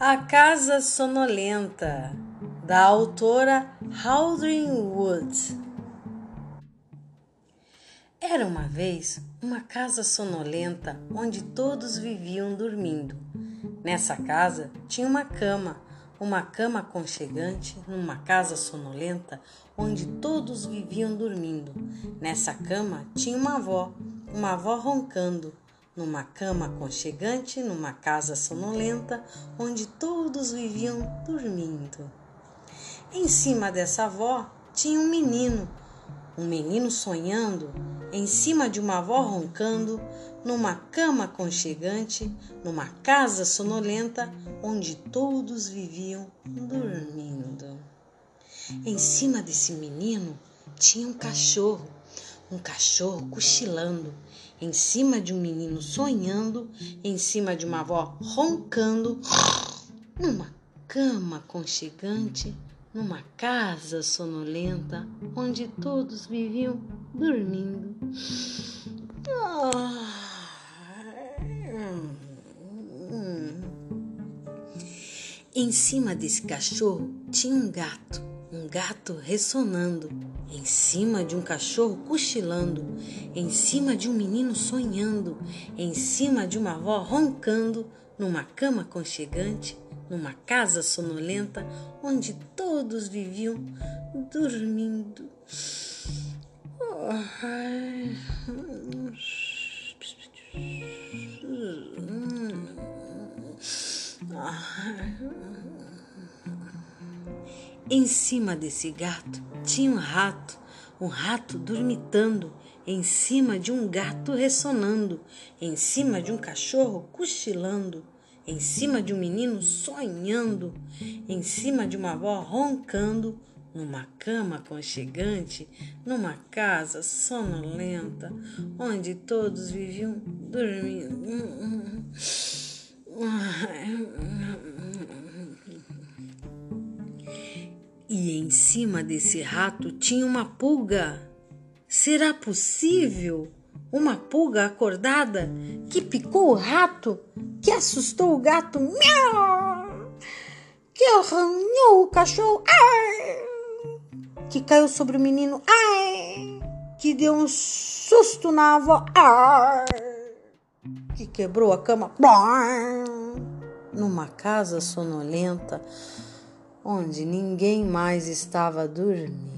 A Casa Sonolenta, da autora Haldrin Wood. Era uma vez uma casa sonolenta onde todos viviam dormindo. Nessa casa tinha uma cama, uma cama aconchegante numa casa sonolenta onde todos viviam dormindo. Nessa cama tinha uma avó, uma avó roncando numa cama aconchegante, numa casa sonolenta, onde todos viviam dormindo. Em cima dessa avó tinha um menino, um menino sonhando, em cima de uma avó roncando, numa cama aconchegante, numa casa sonolenta, onde todos viviam dormindo. Em cima desse menino tinha um cachorro, um cachorro cochilando, em cima de um menino sonhando, em cima de uma avó roncando, numa cama aconchegante, numa casa sonolenta, onde todos viviam dormindo. Em cima desse cachorro tinha um gato, gato ressonando, em cima de um cachorro cochilando, em cima de um menino sonhando, em cima de uma avó roncando, numa cama conchegante, numa casa sonolenta onde todos viviam dormindo. Em cima desse gato tinha um rato, um rato dormitando, em cima de um gato ressonando, em cima de um cachorro cochilando, em cima de um menino sonhando, em cima de uma avó roncando, numa cama aconchegante, numa casa sonolenta, onde todos viviam dormindo. E em cima desse rato tinha uma pulga. Será possível? Uma pulga acordada que picou o rato, que assustou o gato, miau, que arranhou o cachorro, ai, que caiu sobre o menino, ai, que deu um susto na avó, ai, que quebrou a cama, ai, numa casa sonolenta onde ninguém mais estava dormindo.